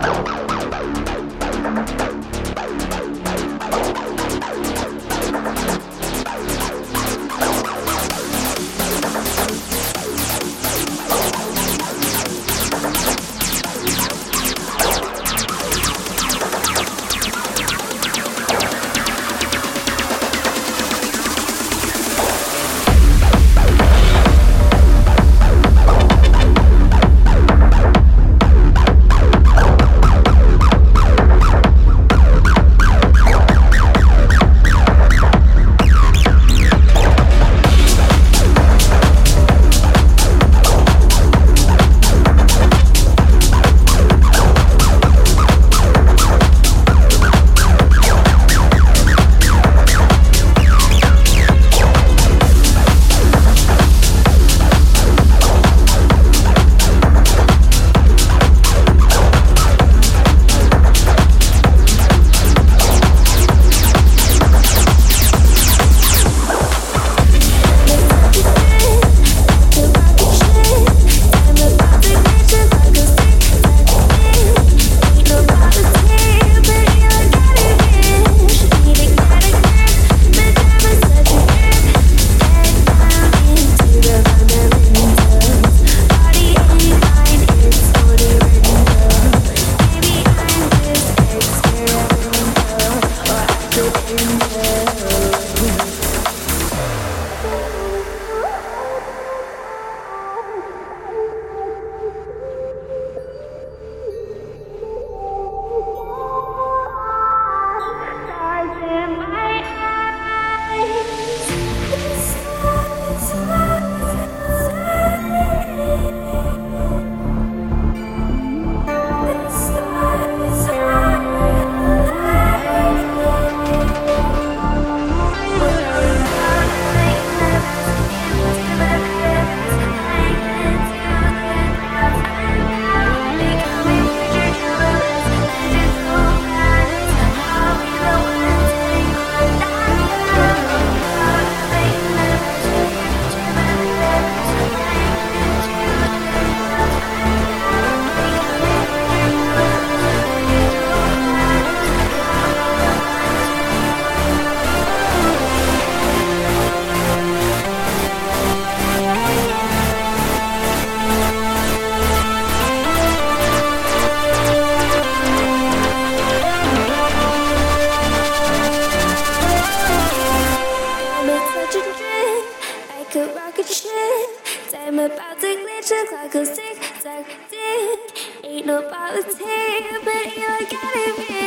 Time clock goes tick tock tick. Ain't no politics, but you got it,